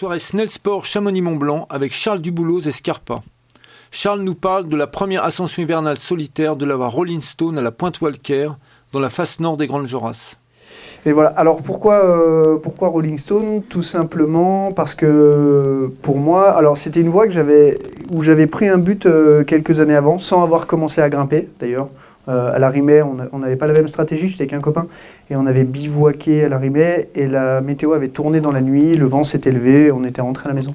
Soirée Snell Sport Chamonix-Mont-Blanc avec Charles Duboulos et Scarpa. Charles nous parle de la première ascension hivernale solitaire de la Rolling Stone à la Pointe Walker, dans la face nord des Grandes Jorasses. Et voilà. Alors pourquoi, euh, Rolling Stone? Tout simplement parce que pour moi, alors c'était une voie où j'avais pris un but euh, quelques années avant, sans avoir commencé à grimper d'ailleurs. Euh, à la Rimée, on n'avait pas la même stratégie, j'étais avec un copain, et on avait bivouaqué à la Rimée, et la météo avait tourné dans la nuit, le vent s'est élevé, on était rentré à la maison.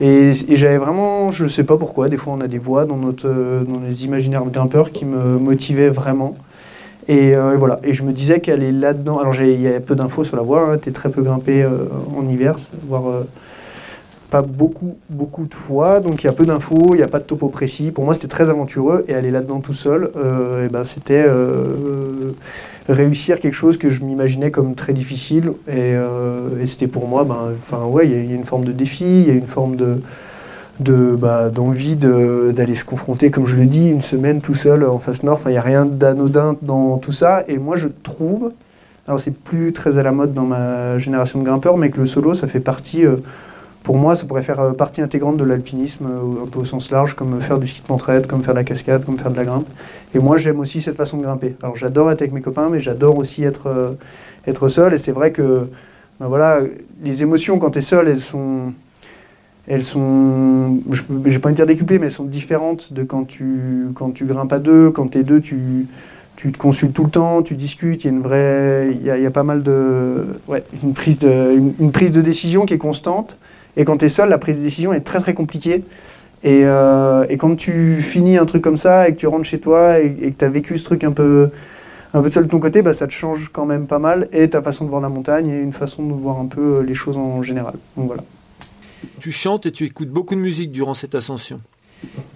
Et, j'avais vraiment, je ne sais pas pourquoi, des fois on a des voix dans, notre, dans les imaginaires grimpeurs qui me motivaient vraiment. Euh, et, voilà. Et je me disais qu'elle est là-dedans. Alors, il y a peu d'infos sur la voie. Hein. Tu es très peu grimpé euh, en hiver, voire euh, pas beaucoup, beaucoup de fois. Donc, il y a peu d'infos, il n'y a pas de topo précis. Pour moi, c'était très aventureux. Et aller là-dedans tout seul, et ben, c'était réussir quelque chose que je m'imaginais comme très difficile. Et, c'était pour moi, ben, ouais, il y, a une forme de défi, il y a une forme de de bah, d'envie d'aller se confronter, comme je le dis, une semaine tout seul en face nord. Enfin, il n'y a rien d'anodin dans tout ça. Et moi, je trouve, alors c'est plus très à la mode dans ma génération de grimpeurs, mais que le solo, ça fait partie, euh, pour moi, ça pourrait faire euh, partie intégrante de l'alpinisme, euh, un peu au sens large, comme faire du ski de montraide, comme faire de la cascade, comme faire de la grimpe. Et moi, j'aime aussi cette façon de grimper. Alors, j'adore être avec mes copains, mais j'adore aussi être, être seul. Et c'est vrai que, ben voilà, les émotions, quand tu es seul, elles sont elles sont, j'ai pas envie de dire décuplées, mais elles sont différentes de quand tu, quand tu grimpes à deux. Quand tu es deux, tu, tu te consultes tout le temps, tu discutes, il y a une vraie, il y a, y a, pas mal de, ouais, une prise de, une, prise de décision qui est constante. Et quand tu es seul, la prise de décision est très très compliquée. Et, euh, et, quand tu finis un truc comme ça et que tu rentres chez toi et, que tu as vécu ce truc un peu, un peu seul de ton côté, bah, ça te change quand même pas mal. Et ta façon de voir la montagne et une façon de voir un peu les choses en général. Donc voilà. Tu chantes et tu écoutes beaucoup de musique durant cette ascension.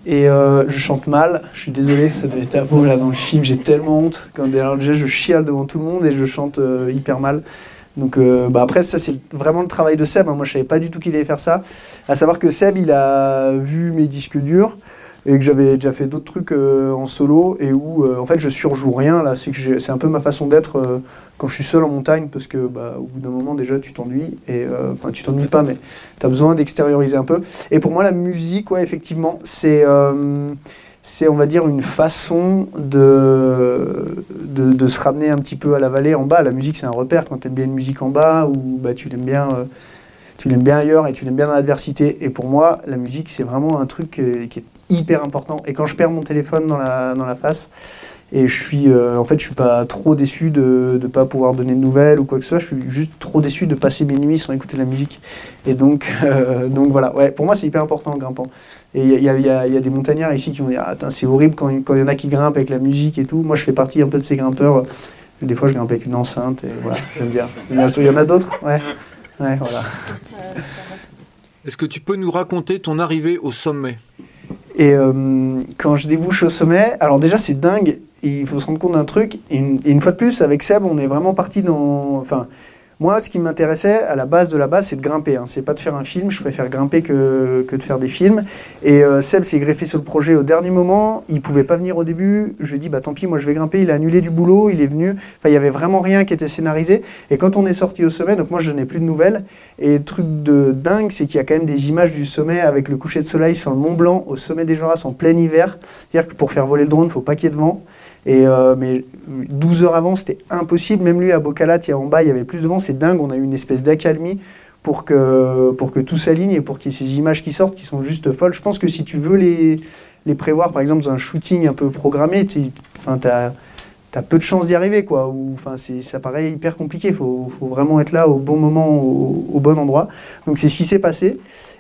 Et euh, je chante mal, je suis désolé, ça devait être beau là dans le film, j'ai tellement honte. Quand derrière déjà je chiale devant tout le monde et je chante euh, hyper mal. Donc euh, bah après ça c'est vraiment le travail de Seb, hein. moi je savais pas du tout qu'il allait faire ça. À savoir que Seb il a vu mes disques durs, et que j'avais déjà fait d'autres trucs euh, en solo et où euh, en fait je surjoue rien là c'est que c'est un peu ma façon d'être euh, quand je suis seul en montagne parce que bah, au bout d'un moment déjà tu t'ennuies et enfin tu t'ennuies pas mais tu as besoin d'extérioriser un peu et pour moi la musique ouais effectivement c'est c'est on va dire une façon de, de, se ramener un petit peu à la vallée en bas la musique c'est un repère quand tu aimes bien une musique en bas ou bah, tu bien tu l'aimes bien ailleurs et tu l'aimes bien dans l'adversité. Et pour moi, la musique, c'est vraiment un truc qui est hyper important. Et quand je perds mon téléphone dans la, face, et je suis, euh, en fait, je suis pas trop déçu de ne pas pouvoir donner de nouvelles ou quoi que ce soit. Je suis juste trop déçu de passer mes nuits sans écouter la musique. Et donc, euh, donc voilà. Ouais, pour moi, c'est hyper important en grimpant. Et il y a, des montagnards ici qui vont dire, ah, c'est horrible quand il y en a qui grimpent avec la musique et tout. Moi, je fais partie un peu de ces grimpeurs. Des fois, je grimpe avec une enceinte et voilà, j'aime bien. Il y en a d'autres, ouais. Ouais, voilà. Est-ce que tu peux nous raconter ton arrivée au sommet? Et euh, quand je débouche au sommet, alors déjà c'est dingue, il faut se rendre compte d'un truc, et une, fois de plus, avec Seb, on est vraiment parti dans... Enfin, moi, ce qui m'intéressait à la base de la base, c'est de grimper. Hein. C'est pas de faire un film. Je préfère grimper que, que de faire des films. Et euh, Seb s'est greffé sur le projet au dernier moment. Il pouvait pas venir au début. Je lui ai dit, bah tant pis, moi je vais grimper. Il a annulé du boulot. Il est venu. Enfin, il y avait vraiment rien qui était scénarisé. Et quand on est sorti au sommet, donc moi je n'ai plus de nouvelles. Et le truc de dingue, c'est qu'il y a quand même des images du sommet avec le coucher de soleil sur le Mont Blanc, au sommet des Joras en plein hiver. C'est-à-dire que pour faire voler le drone, faut pas qu'il y ait de vent. Et euh, mais 12 heures avant, c'était impossible. Même lui, à Bocalat, a en bas, il y avait plus de vent. C'est dingue. On a eu une espèce d'accalmie pour que, pour que tout s'aligne et pour qu'il y ait ces images qui sortent qui sont juste folles. Je pense que si tu veux les, les prévoir, par exemple, dans un shooting un peu programmé, tu as, peu de chances d'y arriver. Quoi. Ou, ça paraît hyper compliqué. Il faut, vraiment être là au bon moment, au, bon endroit. Donc c'est ce qui s'est passé.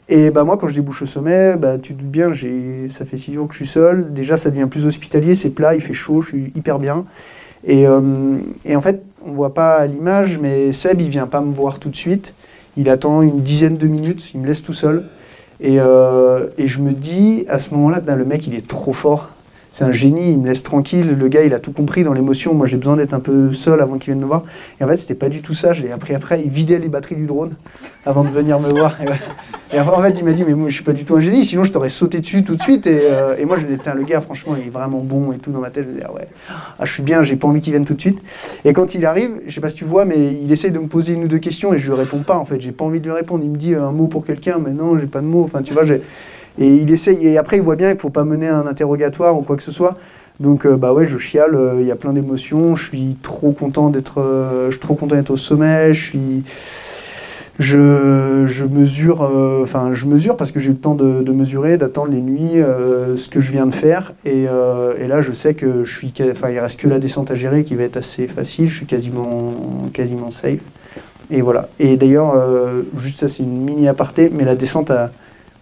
Et bah, moi, quand je débouche au sommet, bah, tu te doutes bien, ça fait six jours que je suis seul. Déjà, ça devient plus hospitalier, c'est plat, il fait chaud, je suis hyper bien. Et, euh, et en fait, on voit pas l'image, mais Seb, il vient pas me voir tout de suite. Il attend une dizaine de minutes, il me laisse tout seul. Et, euh, et je me dis, à ce moment-là, le mec, il est trop fort. C'est un génie, il me laisse tranquille. Le gars, il a tout compris dans l'émotion. Moi, j'ai besoin d'être un peu seul avant qu'il vienne me voir. Et en fait, c'était pas du tout ça. Je l'ai appris après. Il vidait les batteries du drone avant de venir me voir. Et en fait, il m'a dit, mais moi, je suis pas du tout un génie, sinon je t'aurais sauté dessus tout de suite. Et, euh, et moi, je disais, le gars, franchement, il est vraiment bon et tout dans ma tête. Je me disais, ah ouais, ah, je suis bien, j'ai pas envie qu'il vienne tout de suite. Et quand il arrive, je sais pas si tu vois, mais il essaye de me poser une ou deux questions et je lui réponds pas, en fait. J'ai pas envie de lui répondre. Il me dit un mot pour quelqu'un, mais non, j'ai pas de mots. Enfin, tu vois, j'ai. Et il essaye, et après, il voit bien qu'il faut pas mener un interrogatoire ou quoi que ce soit. Donc, euh, bah ouais, je chiale, euh, il y a plein d'émotions, je suis trop content d'être suis trop content d'être au sommet, je suis je, je mesure, euh, enfin je mesure parce que j'ai eu le temps de, mesurer, d'attendre les nuits, euh, ce que je viens de faire, et, euh, et, là je sais que je suis, enfin il reste que la descente à gérer qui va être assez facile, je suis quasiment, quasiment safe, et voilà. Et d'ailleurs, juste ça c'est une mini aparté, mais la descente,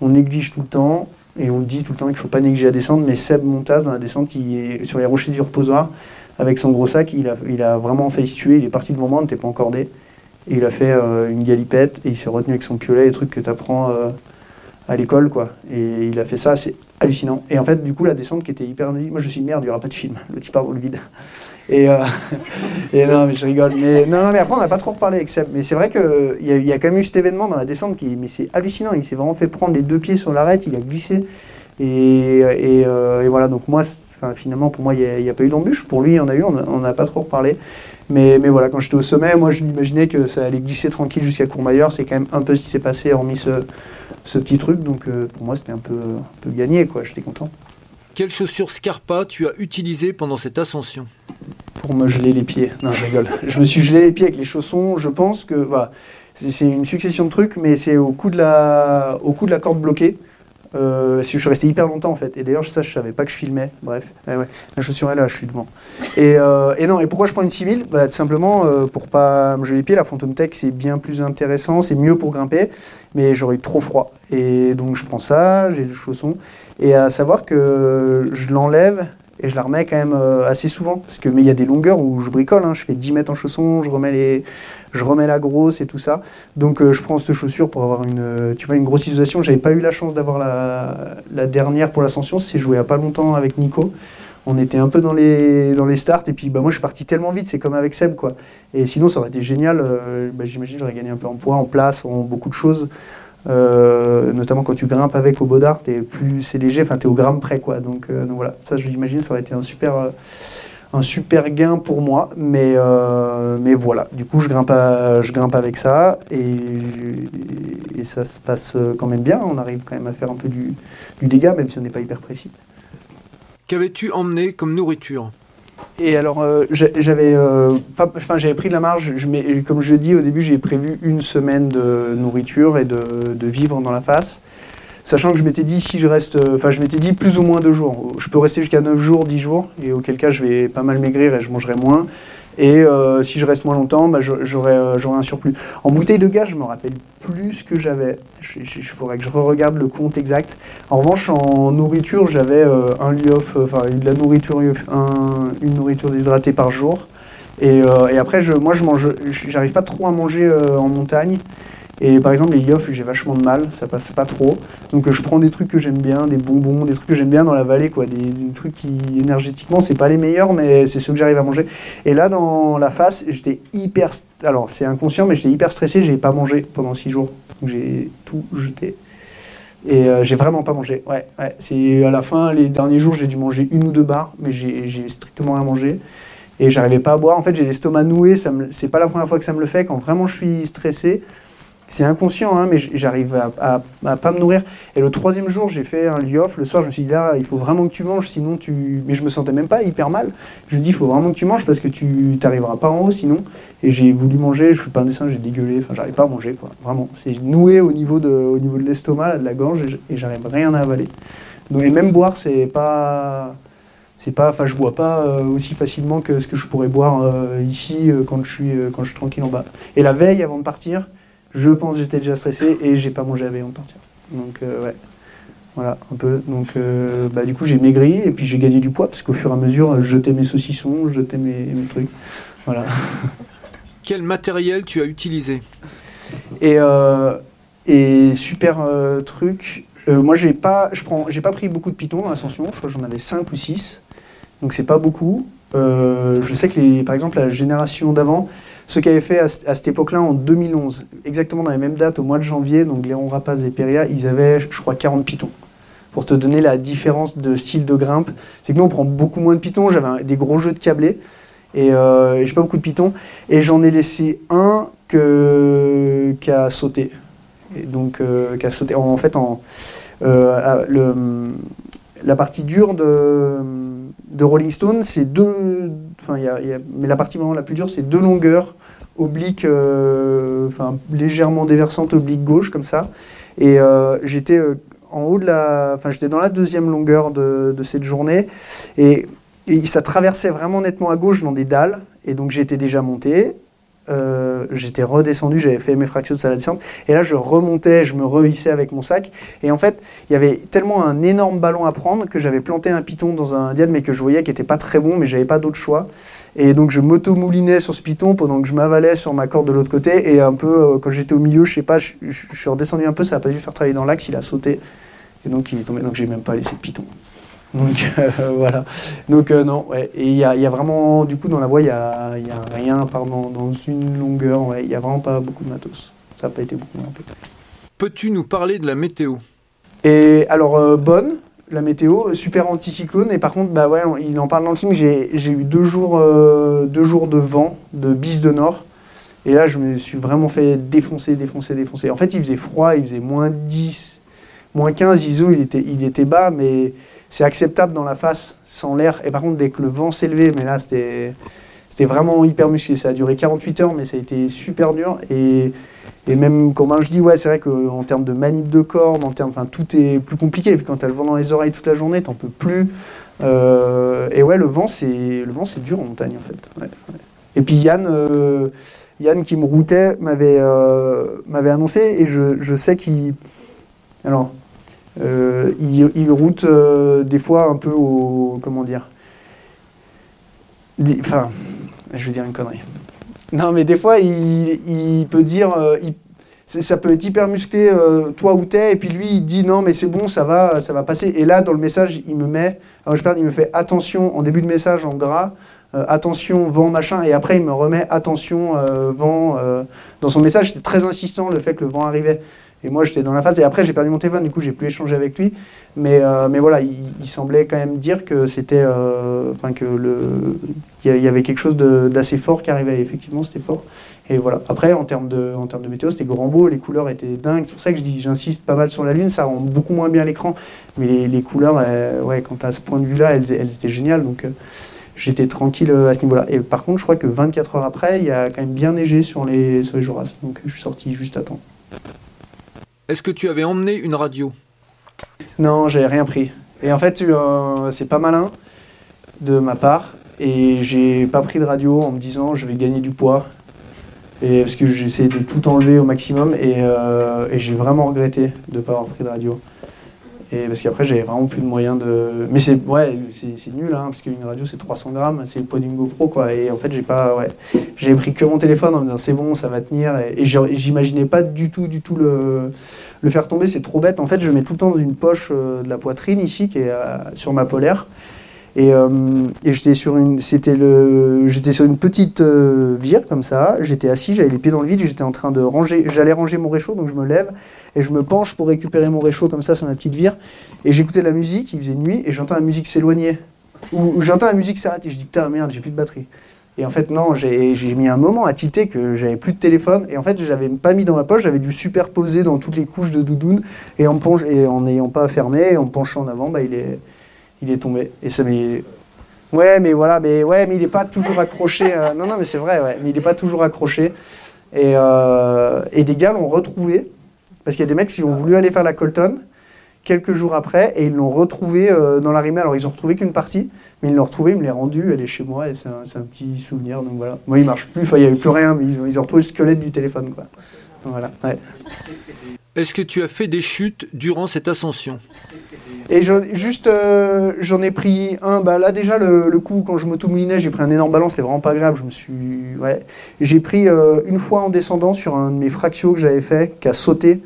on néglige tout le temps, et on dit tout le temps qu'il ne faut pas négliger la descente, mais Seb Montaz dans la descente, il est sur les rochers du reposoir avec son gros sac, il a, vraiment failli se tuer, il est parti devant moi, on n'était pas encordé. Et il a fait euh, une galipette et il s'est retenu avec son piolet, les trucs que tu apprends euh, à l'école, quoi. Et il a fait ça, c'est hallucinant. Et en fait, du coup, la descente qui était hyper moi je me suis dit, merde, il n'y aura pas de film, le type part dans le vide. Et, euh, et, non, mais je rigole. Mais, non, non mais après, on n'a pas trop reparlé avec Seb. Mais c'est vrai qu'il y, a, y a quand même eu cet événement dans la descente qui, mais c'est hallucinant. Il s'est vraiment fait prendre les deux pieds sur l'arête, il a glissé. Et, et voilà, donc moi, finalement, pour moi, il n'y a, pas eu d'embûche. Pour lui, il y en a eu, on n'a pas trop reparlé. Mais, mais voilà, quand j'étais au sommet, moi je m'imaginais que ça allait glisser tranquille jusqu'à Courmayeur. C'est quand même un peu ce qui s'est passé, hormis ce, ce, petit truc. Donc euh, pour moi, c'était un peu, un peu gagné, quoi. J'étais content. Quelles chaussures Scarpa tu as utilisées pendant cette ascension Pour me geler les pieds. Non, je rigole. je me suis gelé les pieds avec les chaussons. Je pense que voilà, c'est une succession de trucs, mais c'est au, coup de la, au coup de la corde bloquée. Euh, je suis resté hyper longtemps en fait. Et d'ailleurs, ça, je savais pas que je filmais. Bref, la chaussure est là, je suis devant. Et, euh, et non, et pourquoi je prends une 6000 bah, Tout simplement euh, pour pas me geler les pieds. La Phantom Tech, c'est bien plus intéressant, c'est mieux pour grimper, mais j'aurais eu trop froid. Et donc, je prends ça, j'ai le chausson. Et à savoir que je l'enlève et je la remets quand même euh, assez souvent. Parce que, mais il y a des longueurs où je bricole, hein. je fais 10 mètres en chaussons, je remets, les, je remets la grosse et tout ça. Donc euh, je prends cette chaussure pour avoir une, euh, tu vois, une grosse isolation. J'avais pas eu la chance d'avoir la, dernière pour l'ascension, c'est joué à pas longtemps avec Nico. On était un peu dans les, dans les starts et puis bah, moi je suis parti tellement vite, c'est comme avec Seb quoi. Et sinon ça aurait été génial, bah, j'imagine j'aurais gagné un peu en poids, en place, en beaucoup de choses. Euh, notamment quand tu grimpes avec au Baudard, es plus c'est léger, enfin es au gramme près quoi. Donc, euh, voilà, ça je l'imagine, ça aurait été un super, euh, un super gain pour moi. Mais, voilà, du coup je grimpe, avec ça et, et, ça se passe quand même bien. On arrive quand même à faire un peu du, du dégât, même si on n'est pas hyper précis. Qu'avais-tu emmené comme nourriture? Et alors, euh, j'avais euh, j'avais pris de la marge. Je, comme je dit au début, j'ai prévu une semaine de nourriture et de, vivre dans la face. Sachant que je m'étais dit, si je reste. Enfin, je m'étais dit plus ou moins deux jours. Je peux rester jusqu'à 9 jours, 10 jours, et auquel cas je vais pas mal maigrir et je mangerai moins. Et euh, si je reste moins longtemps, bah, euh, j'aurai un surplus. En bouteille de gaz, je me rappelle plus ce que j'avais. Il faudrait que je re-regarde le compte exact. En revanche, en nourriture, j'avais euh, un liof, enfin de la nourriture, un, une nourriture déshydratée par jour. Et, et après, je, moi, je mange, j'arrive pas trop à manger en montagne. Et par exemple, les yoffs, j'ai vachement de mal, ça passe pas trop. Donc je prends des trucs que j'aime bien, des bonbons, des trucs que j'aime bien dans la vallée, quoi. Des, trucs qui, énergétiquement, c'est pas les meilleurs, mais c'est ceux que j'arrive à manger. Et là, dans la face, j'étais hyper. Alors, c'est inconscient, mais j'étais hyper stressé, j'ai pas mangé pendant six jours. Donc j'ai tout jeté. Et euh, j'ai vraiment pas mangé. Ouais, ouais. C'est à la fin, les derniers jours, j'ai dû manger une ou deux barres, mais j'ai strictement rien mangé. Et j'arrivais pas à boire. En fait, j'ai l'estomac noué. C'est pas la première fois que ça me le fait. Quand vraiment je suis stressé, c'est inconscient, hein, mais j'arrive à, à, pas me nourrir. Et le troisième jour, j'ai fait un liof. Le soir, je me suis dit, là, il faut vraiment que tu manges, sinon tu. Mais je me sentais même pas hyper mal. Je me dis, il faut vraiment que tu manges parce que tu n'arriveras pas en haut sinon. Et j'ai voulu manger, je fais pas un dessin, j'ai dégueulé. Enfin, j'arrive pas à manger, quoi. Vraiment. C'est noué au niveau de, de l'estomac, de la gorge, et j'arrive rien à avaler. Donc, et même boire, c'est pas. C'est pas, enfin, je bois pas euh, aussi facilement que ce que je pourrais boire euh, ici euh, quand je suis quand je suis tranquille en bas. Et la veille, avant de partir, je pense j'étais déjà stressé et j'ai pas mangé la veille en partir. Donc, euh, ouais. Voilà, un peu. Donc, euh, bah, du coup, j'ai maigri et puis j'ai gagné du poids parce qu'au fur et à mesure, je jetais mes saucissons, je jetais mes, mes trucs. Voilà. Quel matériel tu as utilisé? Et, euh, et super truc. moi, j'ai pas, je prends, j'ai pas pris beaucoup de pitons dans l'ascension. Je crois que j'en avais 5 ou 6. Donc, c'est pas beaucoup. je sais que, les, par exemple, la génération d'avant, ceux qui avaient fait à, cette époque-là en 2011, exactement dans les mêmes dates, au mois de janvier, donc Léon Rapaz et Peria, ils avaient, je crois, 40 pitons. Pour te donner la différence de style de grimpe, c'est que nous on prend beaucoup moins de pitons. J'avais des gros jeux de câblés et, euh, et j'ai pas beaucoup de pitons. Et j'en ai laissé un que, qui a sauté. Et donc, euh, qui sauté. En, fait, en, euh, la partie dure de, Rolling Stone, c'est deux. Enfin, y a- mais la partie vraiment la plus dure, c'est deux longueurs obliques, euh, légèrement déversantes, oblique gauche comme ça. Et euh, j'étais euh, en haut de la, enfin j'étais dans la deuxième longueur de, cette journée et ça traversait vraiment nettement à gauche dans des dalles. Et donc j'étais déjà monté. Euh, j'étais redescendu, j'avais fait mes fractions à la descente, et là je remontais, je me rehissais avec mon sac, et en fait il y avait tellement un énorme ballon à prendre que j'avais planté un piton dans un diade, mais que je voyais qui était pas très bon, mais j'avais pas d'autre choix, et donc je m'auto-moulinais sur ce piton pendant que je m'avalais sur ma corde de l'autre côté, et un peu euh, quand j'étais au milieu, je sais pas, je, suis redescendu un peu, ça a pas dû faire travailler dans l'axe, il a sauté, et donc il est tombé, donc j'ai même pas laissé de piton. Donc euh, voilà. Donc euh, non, ouais. Et il y a, il y a vraiment, du coup, dans la voie, il y a, a rien, pardon, dans une longueur, ouais. Il y a vraiment pas beaucoup de matos. Ça n'a pas été beaucoup. peu. Peux-tu nous parler de la météo? Et alors, euh, bonne, la météo, super anticyclone. Et par contre, bah ouais, il en parle dans le film, j'ai j'ai eu deux jours, euh, deux jours de vent, de bise de nord. Et là, je me suis vraiment fait défoncer, défoncer, défoncer. En fait, il faisait froid, il faisait moins 10, moins 15, ISO, il était, bas, mais c'est acceptable dans la face, sans l'air. Et par contre, dès que le vent s'élevait, mais là, c'était vraiment hyper musclé. Ça a duré 48 heures, mais ça a été super dur. Et, même ben, je dis, ouais, c'est vrai qu'en termes de manip de corde, en termes, enfin, tout est plus compliqué. Et puis quand tu as le vent dans les oreilles toute la journée, t'en peux plus. Euh, et ouais, le vent, c'est le vent, c'est dur en montagne, en fait. Et puis Yann, euh, Yann qui me routait, m'avait euh, m'avait annoncé, et je sais qu'il. Alors, euh, route euh, des fois un peu au. Comment dire Enfin, je vais dire une connerie. Non, mais des fois, il, peut dire. euh, ça peut être hyper musclé, euh, toi où t'es, et puis lui, il dit non, mais c'est bon, ça va, ça va passer. Et là, dans le message, il me met. Alors, je parle, il me fait attention en début de message en gras. attention, vent, machin, et après il me remet attention, vent. dans son message, c'était très insistant le fait que le vent arrivait. Et moi, j'étais dans la phase. Et après, j'ai perdu mon téléphone, du coup, j'ai plus échangé avec lui. Mais, euh, mais voilà, il, semblait quand même dire que c'était. euh, Enfin, que le. il y avait quelque chose d'assez fort qui arrivait. Effectivement, c'était fort. Et voilà. Après, en termes de, en termes de météo, c'était grand beau, les couleurs étaient dingues. C'est pour ça que je dis, j'insiste pas mal sur la Lune, ça rend beaucoup moins bien l'écran. Mais les, couleurs, euh, ouais, quand à ce point de vue-là, elles, étaient géniales. Donc, j'étais tranquille à ce niveau-là. Et par contre, je crois que 24 heures après, il y a quand même bien neigé sur les, sur les Joras. Donc, je suis sorti juste à temps. Est-ce que tu avais emmené une radio? Non, j'avais rien pris. Et en fait, euh, c'est pas malin de ma part. Et j'ai pas pris de radio en me disant je vais gagner du poids. Et parce que j'ai essayé de tout enlever au maximum. Et, euh, et j'ai vraiment regretté de ne pas avoir pris de radio. Parce qu'après, j'avais vraiment plus de moyens de. Mais c'est ouais, nul, hein, parce qu'une radio, c'est 300 grammes, c'est le poids d'une GoPro, quoi. Et en fait, j'ai pas. Ouais. J'avais pris que mon téléphone en me disant c'est bon, ça va tenir. Et, j'ai- j'imaginais pas du tout, du tout le, le faire tomber, c'est trop bête. En fait, je mets tout le temps dans une poche euh, de la poitrine ici, qui est euh, sur ma polaire. Et, euh, et j'étais sur une, c'était le, j'étais sur une petite euh, vire comme ça. J'étais assis, j'avais les pieds dans le vide, j'étais en train de ranger, j'allais ranger mon réchaud, donc je me lève et je me penche pour récupérer mon réchaud comme ça sur ma petite vire. Et j'écoutais la musique, il faisait nuit, et j'entends la musique s'éloigner. Ou, j'entends la musique s'arrêter. Je dis putain merde, j'ai plus de batterie. Et en fait non, j'ai mis un moment à titer que j'avais plus de téléphone. Et en fait, j'avais pas mis dans ma poche, j'avais dû superposer dans toutes les couches de doudoune. Et en, et en n'ayant pas fermé, en penchant en avant, bah, il, est, il est tombé. Et ça m'est. Ouais, mais voilà, mais ouais, mais il n'est pas toujours accroché. euh, Non, non, mais c'est vrai, ouais, mais il n'est pas toujours accroché. Et, euh, et des gars l'ont retrouvé parce qu'il y a des mecs qui ont voulu aller faire la Colton quelques jours après et ils l'ont retrouvé euh, dans la rimée. Alors ils ont retrouvé qu'une partie, mais ils l'ont retrouvé, ils me l'ont rendu, elle est chez moi et c'est un, un petit souvenir. Donc voilà. Moi il marche plus, enfin il n'y avait plus rien, mais ils ont, ils ont retrouvé le squelette du téléphone quoi. Voilà. Est-ce que tu as fait des chutes durant cette ascension? Et juste, euh, j'en ai pris un. Bah là déjà le, coup quand je m'auto-moulinais, j'ai pris un énorme ballon, c'était vraiment pas agréable. Je me suis, ouais. J'ai pris euh, une fois en descendant sur un de mes fractios que j'avais fait, qui a sauté.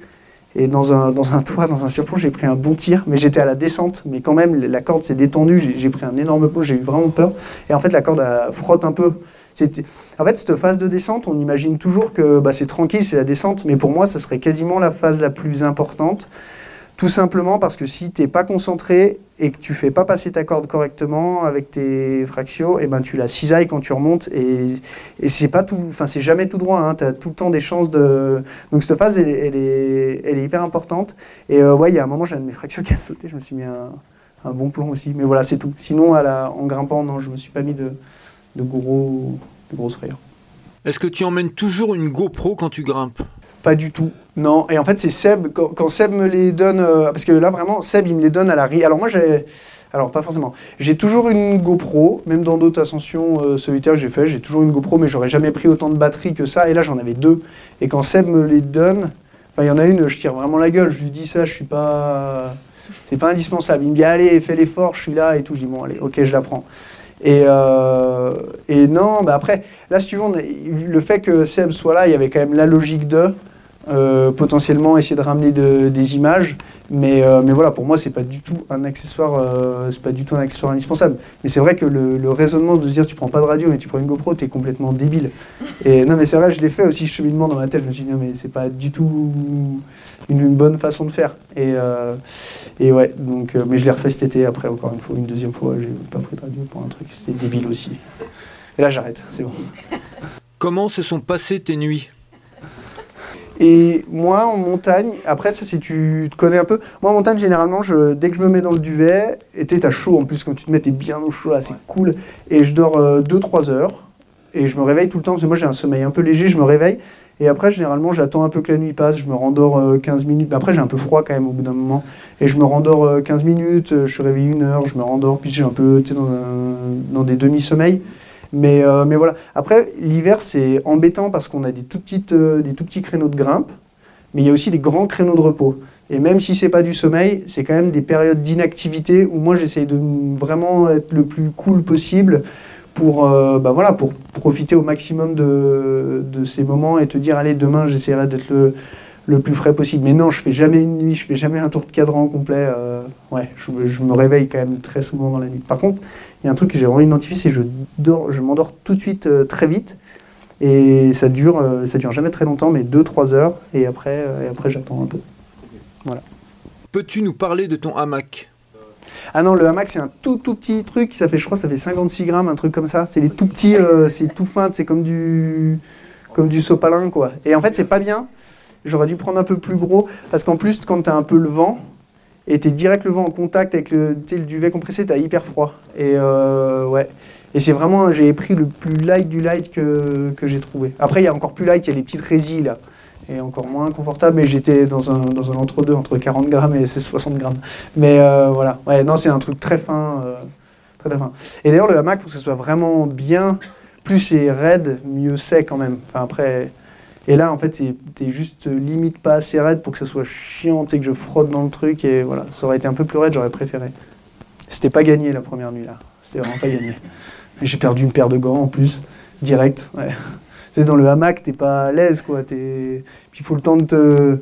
Et dans un, dans un toit, dans un surplomb, j'ai pris un bon tir, mais j'étais à la descente. Mais quand même, la corde s'est détendue, j'ai pris un énorme coup, j'ai eu vraiment peur. Et en fait, la corde frotte un peu. En fait, cette phase de descente, on imagine toujours que bah, c'est tranquille, c'est la descente, mais pour moi, ça serait quasiment la phase la plus importante. Tout simplement parce que si tu n'es pas concentré et que tu fais pas passer ta corde correctement avec tes fractions, et eh ben tu la cisailles quand tu remontes et, et c'est pas tout, enfin c'est jamais tout droit. Hein, tu as tout le temps des chances de. Donc cette phase, elle, est, hyper importante. Et euh, ouais, il y a un moment, j'ai un de mes fractions qui a sauté, je me suis mis un, bon plomb aussi. Mais voilà, c'est tout. Sinon, en grimpant, non, je me suis pas mis de, de, gros, de grosses frayeurs. Est-ce que tu emmènes toujours une GoPro quand tu grimpes? Pas du tout. Non. Et en fait, c'est Seb, quand, Seb me les donne, euh, parce que là, vraiment, Seb, il me les donne à la ri. Alors, moi, j'ai. Alors, pas forcément. J'ai toujours une GoPro, même dans d'autres ascensions euh, solitaires que j'ai fait, j'ai toujours une GoPro, mais j'aurais jamais pris autant de batterie que ça. Et là, j'en avais deux. Et quand Seb me les donne, enfin, il y en a une, je tire vraiment la gueule. Je lui dis ça, je suis pas. C'est pas indispensable. Il me dit, allez, fais l'effort, je suis là et tout. Je dis, bon, allez, ok, je la prends. Et, euh, et non, bah après, là, si tu veux, le fait que Seb soit là, il y avait quand même la logique de. Euh, potentiellement essayer de ramener des images. Mais, euh, mais voilà, pour moi, c'est pas du tout un accessoire, euh, c'est pas du tout un accessoire indispensable. Mais c'est vrai que le, raisonnement de dire tu prends pas de radio mais tu prends une GoPro, t'es complètement débile. Et non, mais c'est vrai, je l'ai fait aussi cheminement dans ma tête. Je me suis dit non, mais c'est pas du tout une, bonne façon de faire. Et, et ouais, donc, mais je l'ai refait cet été après encore une fois, une deuxième fois. J'ai pas pris de radio pour un truc, c'était débile aussi. Et là, j'arrête, c'est bon. Comment se sont passées tes nuits? Et moi, en montagne, après, ça, si tu te connais un peu, moi, en montagne, généralement, je, dès que je me mets dans le duvet, et t'as chaud en plus, quand tu te mets, t'es bien au chaud, c'est cool. Et je dors 2-3 euh, heures, et je me réveille tout le temps, parce que moi, j'ai un sommeil un peu léger, je me réveille. Et après, généralement, j'attends un peu que la nuit passe, je me rendors 15 euh, minutes. Après, j'ai un peu froid quand même au bout d'un moment. Et je me rendors 15 euh, minutes, je suis réveillé une heure, je me rendors, puis j'ai un peu, tu sais, dans, dans des demi-sommeils. Mais, euh, mais voilà. Après, l'hiver, c'est embêtant parce qu'on a des tout, euh, des tout petits créneaux de grimpe, mais il y a aussi des grands créneaux de repos. Et même si c'est pas du sommeil, c'est quand même des périodes d'inactivité où moi j'essaye de vraiment être le plus cool possible pour, euh, bah voilà, pour profiter au maximum de, de, ces moments et te dire allez demain j'essaierai d'être le, le plus frais possible. Mais non, je fais jamais une nuit, je fais jamais un tour de cadran complet. Euh, ouais, je, me réveille quand même très souvent dans la nuit. Par contre, il y a un truc que j'ai vraiment identifié, c'est que je, dors, je m'endors tout de suite euh, très vite. Et ça dure, euh, ça dure jamais très longtemps, mais 2-3 heures. Et après, et après j'attends un peu. Voilà. Peux-tu nous parler de ton hamac? Ah non, le hamac, c'est un tout tout petit truc. Ça fait, je crois, ça fait 56 grammes, un truc comme ça. C'est les tout petits, c'est tout fin, c'est comme du, comme du sopalin, quoi. Et en fait, c'est pas bien J'aurais dû prendre un peu plus gros parce qu'en plus, quand tu as un peu le vent et tu es direct le vent en contact avec le, le duvet compressé, tu as hyper froid. Et euh, ouais. Et c'est vraiment, j'ai pris le plus light du light que, que j'ai trouvé. Après, il y a encore plus light, il y a les petites résilles là. Et encore moins confortable, mais j'étais dans un, dans un entre-deux, entre 40 grammes et 60 grammes. Mais euh, voilà, ouais, non, c'est un truc très fin, euh, très fin. Et d'ailleurs, le hamac, pour que ce soit vraiment bien, plus c'est raide, mieux c'est quand même. Enfin, après, et là, en fait, t'es juste limite pas assez raide pour que ça soit chiant, que je frotte dans le truc. Et voilà, ça aurait été un peu plus raide, j'aurais préféré. C'était pas gagné la première nuit là. C'était vraiment pas gagné. J'ai perdu une paire de gants en plus, direct. Ouais. C'est dans le hamac, t'es pas à l'aise quoi. Puis il faut le temps de,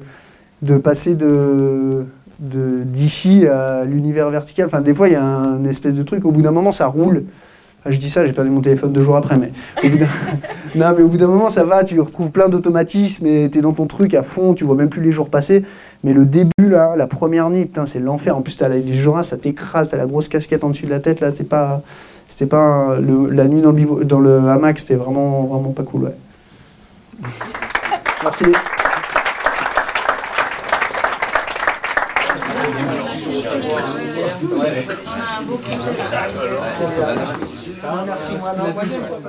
de passer de d'ici à l'univers vertical. Enfin, des fois, il y a un espèce de truc. Au bout d'un moment, ça roule. Ah, je dis ça, j'ai perdu mon téléphone deux jours après, mais au bout non, mais au bout d'un moment, ça va, tu retrouves plein d'automatismes et tu es dans ton truc à fond, tu vois même plus les jours passer. Mais le début, là, la première nuit, putain, c'est l'enfer. En plus, as les jours ça t'écrase, t'as la grosse casquette en dessus de la tête, là, c'est pas. C'était pas. la nuit dans le, dans le hamac, c'était vraiment, vraiment pas cool. Merci. Merci, moi,